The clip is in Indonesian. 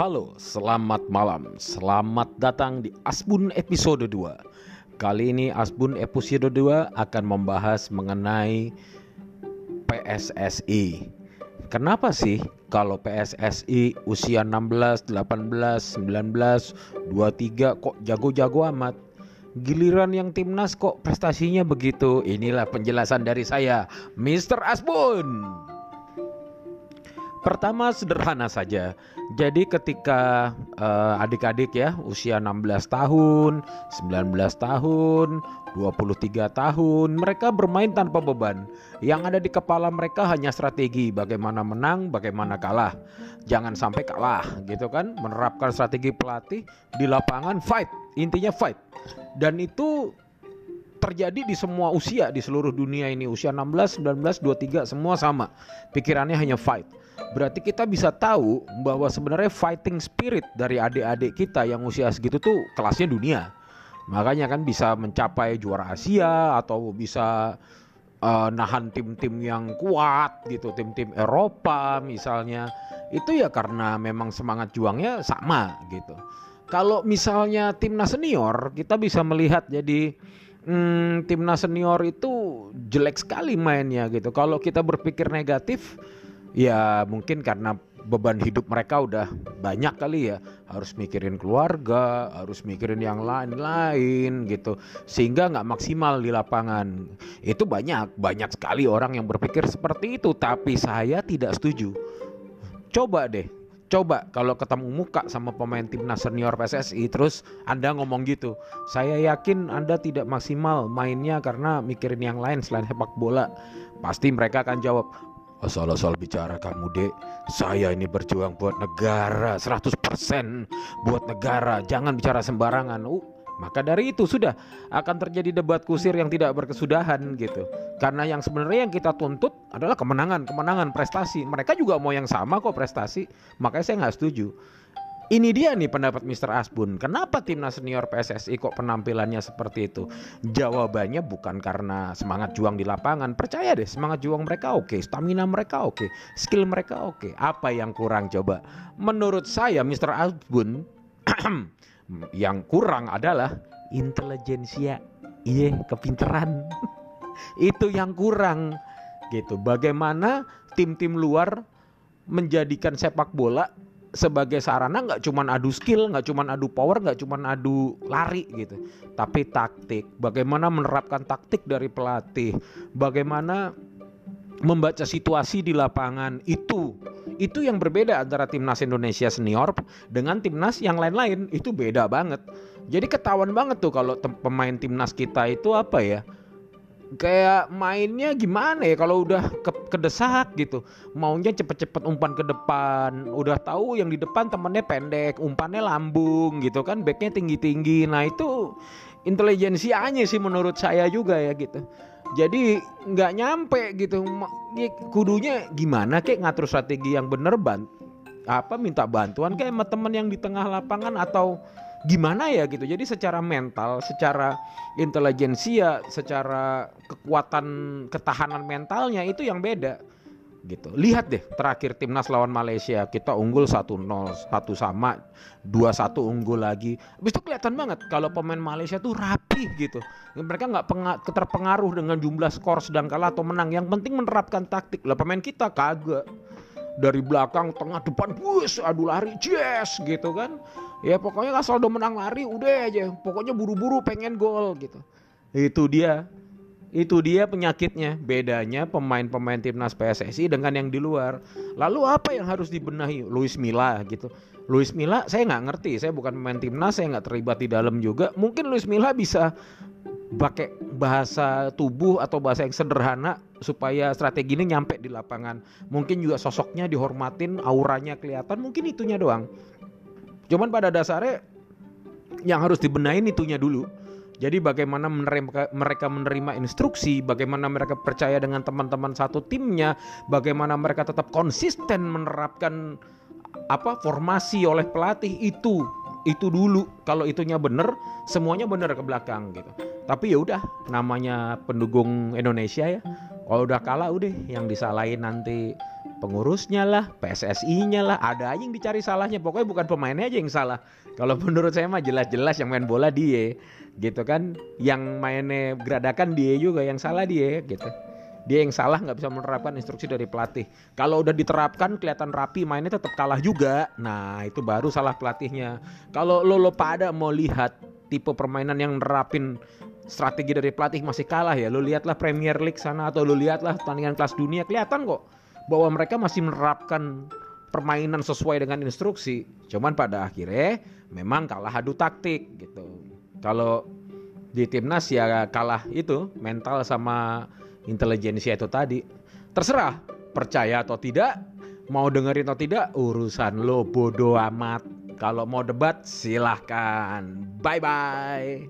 Halo, selamat malam. Selamat datang di Asbun episode 2. Kali ini Asbun episode 2 akan membahas mengenai PSSI. Kenapa sih kalau PSSI usia 16, 18, 19, 23 kok jago-jago amat? Giliran yang timnas kok prestasinya begitu? Inilah penjelasan dari saya, Mr. Asbun. Pertama sederhana saja. Jadi ketika uh, adik-adik ya usia 16 tahun, 19 tahun, 23 tahun, mereka bermain tanpa beban. Yang ada di kepala mereka hanya strategi bagaimana menang, bagaimana kalah. Jangan sampai kalah gitu kan. Menerapkan strategi pelatih di lapangan fight. Intinya fight. Dan itu terjadi di semua usia di seluruh dunia ini usia 16, 19, 23 semua sama. Pikirannya hanya fight Berarti kita bisa tahu bahwa sebenarnya fighting spirit dari adik-adik kita yang usia segitu tuh kelasnya dunia. Makanya kan bisa mencapai juara Asia atau bisa uh, nahan tim-tim yang kuat gitu, tim-tim Eropa misalnya. Itu ya karena memang semangat juangnya sama gitu. Kalau misalnya timnas senior, kita bisa melihat jadi hmm, timnas senior itu jelek sekali mainnya gitu. Kalau kita berpikir negatif, ya mungkin karena beban hidup mereka udah banyak kali ya. Harus mikirin keluarga harus mikirin yang lain-lain gitu. Sehingga nggak maksimal di lapangan. Itu banyak banyak sekali orang yang berpikir seperti itu. Tapi saya tidak setuju. Coba deh coba kalau ketemu muka sama pemain timnas senior PSSI terus Anda ngomong gitu saya yakin Anda tidak maksimal mainnya karena mikirin yang lain selain sepak bola. Pasti mereka akan jawab Asal-asal bicara kamu dek Saya ini berjuang buat negara 100% buat negara Jangan bicara sembarangan. Uh, Maka dari itu sudah akan terjadi debat kusir yang tidak berkesudahan gitu Karena yang sebenarnya yang kita tuntut adalah kemenangan Kemenangan prestasi Mereka juga mau yang sama kok prestasi Makanya saya nggak setuju ini dia nih pendapat Mr. Asbun. Kenapa timnas senior PSSI kok penampilannya seperti itu? Jawabannya bukan karena semangat juang di lapangan. Percaya deh, semangat juang mereka oke, stamina mereka oke, skill mereka oke. Apa yang kurang coba? Menurut saya Mr. Asbun yang kurang adalah intelijensia. Iya, kepinteran. itu yang kurang. Gitu. Bagaimana tim-tim luar menjadikan sepak bola sebagai sarana nggak cuman adu skill, nggak cuman adu power, nggak cuman adu lari gitu, tapi taktik. Bagaimana menerapkan taktik dari pelatih, bagaimana membaca situasi di lapangan itu itu yang berbeda antara timnas Indonesia senior dengan timnas yang lain-lain. Itu beda banget. Jadi ketahuan banget tuh kalau pemain timnas kita itu apa ya? kayak mainnya gimana ya kalau udah ke kedesak gitu. Maunya cepet-cepet umpan ke depan. Udah tahu yang di depan temennya pendek umpannya lambung gitu kan backnya tinggi-tinggi. Nah itu intelijensianya sih menurut saya juga ya gitu jadi nggak nyampe gitu. Kudunya gimana kek ngatur strategi yang bener? Ban apa minta bantuan kayak sama temen yang di tengah lapangan? Atau gimana ya gitu. Jadi secara mental, secara intelijensia, secara kekuatan ketahanan mentalnya itu yang beda gitu. Lihat deh terakhir timnas lawan Malaysia kita unggul 1-0, satu sama, 2-1 unggul lagi. Habis itu kelihatan banget kalau pemain Malaysia tuh rapi gitu. Mereka nggak terpengaruh dengan jumlah skor sedang kalah atau menang. Yang penting menerapkan taktik. Lah pemain kita kagak. Dari belakang, tengah, depan, bus, adu lari, yes gitu kan ya pokoknya asal udah menang lari udah aja pokoknya buru-buru pengen gol gitu itu dia itu dia penyakitnya. Bedanya pemain-pemain timnas PSSI dengan yang di luar. Lalu apa yang harus dibenahi? Luis Milla gitu. Luis Milla saya nggak ngerti. Saya bukan pemain timnas saya nggak terlibat di dalam juga. Mungkin Luis Milla bisa pakai bahasa tubuh atau bahasa yang sederhana supaya strategi ini nyampe di lapangan. Mungkin juga sosoknya dihormatin auranya kelihatan. Mungkin itunya doang. Cuman pada dasarnya yang harus dibenahin itunya dulu. Jadi bagaimana menerima, mereka menerima instruksi, bagaimana mereka percaya dengan teman-teman satu timnya, bagaimana mereka tetap konsisten menerapkan apa formasi oleh pelatih itu itu dulu. Kalau itunya benar semuanya benar ke belakang gitu. Tapi ya udah namanya pendukung Indonesia ya Kalau udah kalah udah yang disalahin nanti pengurusnya lah, PSSI-nya lah, ada aja yang dicari salahnya. Pokoknya bukan pemainnya aja yang salah. Kalau menurut saya mah jelas-jelas yang main bola dia, gitu kan. Yang mainnya geradakan dia juga yang salah dia, gitu. Dia yang salah nggak bisa menerapkan instruksi dari pelatih. Kalau udah diterapkan kelihatan rapi mainnya tetap kalah juga. Nah itu baru salah pelatihnya. Kalau lo lo pada mau lihat tipe permainan yang nerapin strategi dari pelatih masih kalah ya. Lo lihatlah Premier League sana atau lo lihatlah pertandingan kelas dunia kelihatan kok bahwa mereka masih menerapkan permainan sesuai dengan instruksi. Cuman pada akhirnya memang kalah adu taktik gitu. Kalau di timnas ya kalah itu mental sama intelijensia itu tadi. Terserah percaya atau tidak, mau dengerin atau tidak urusan lo bodoh amat. Kalau mau debat silahkan. Bye bye.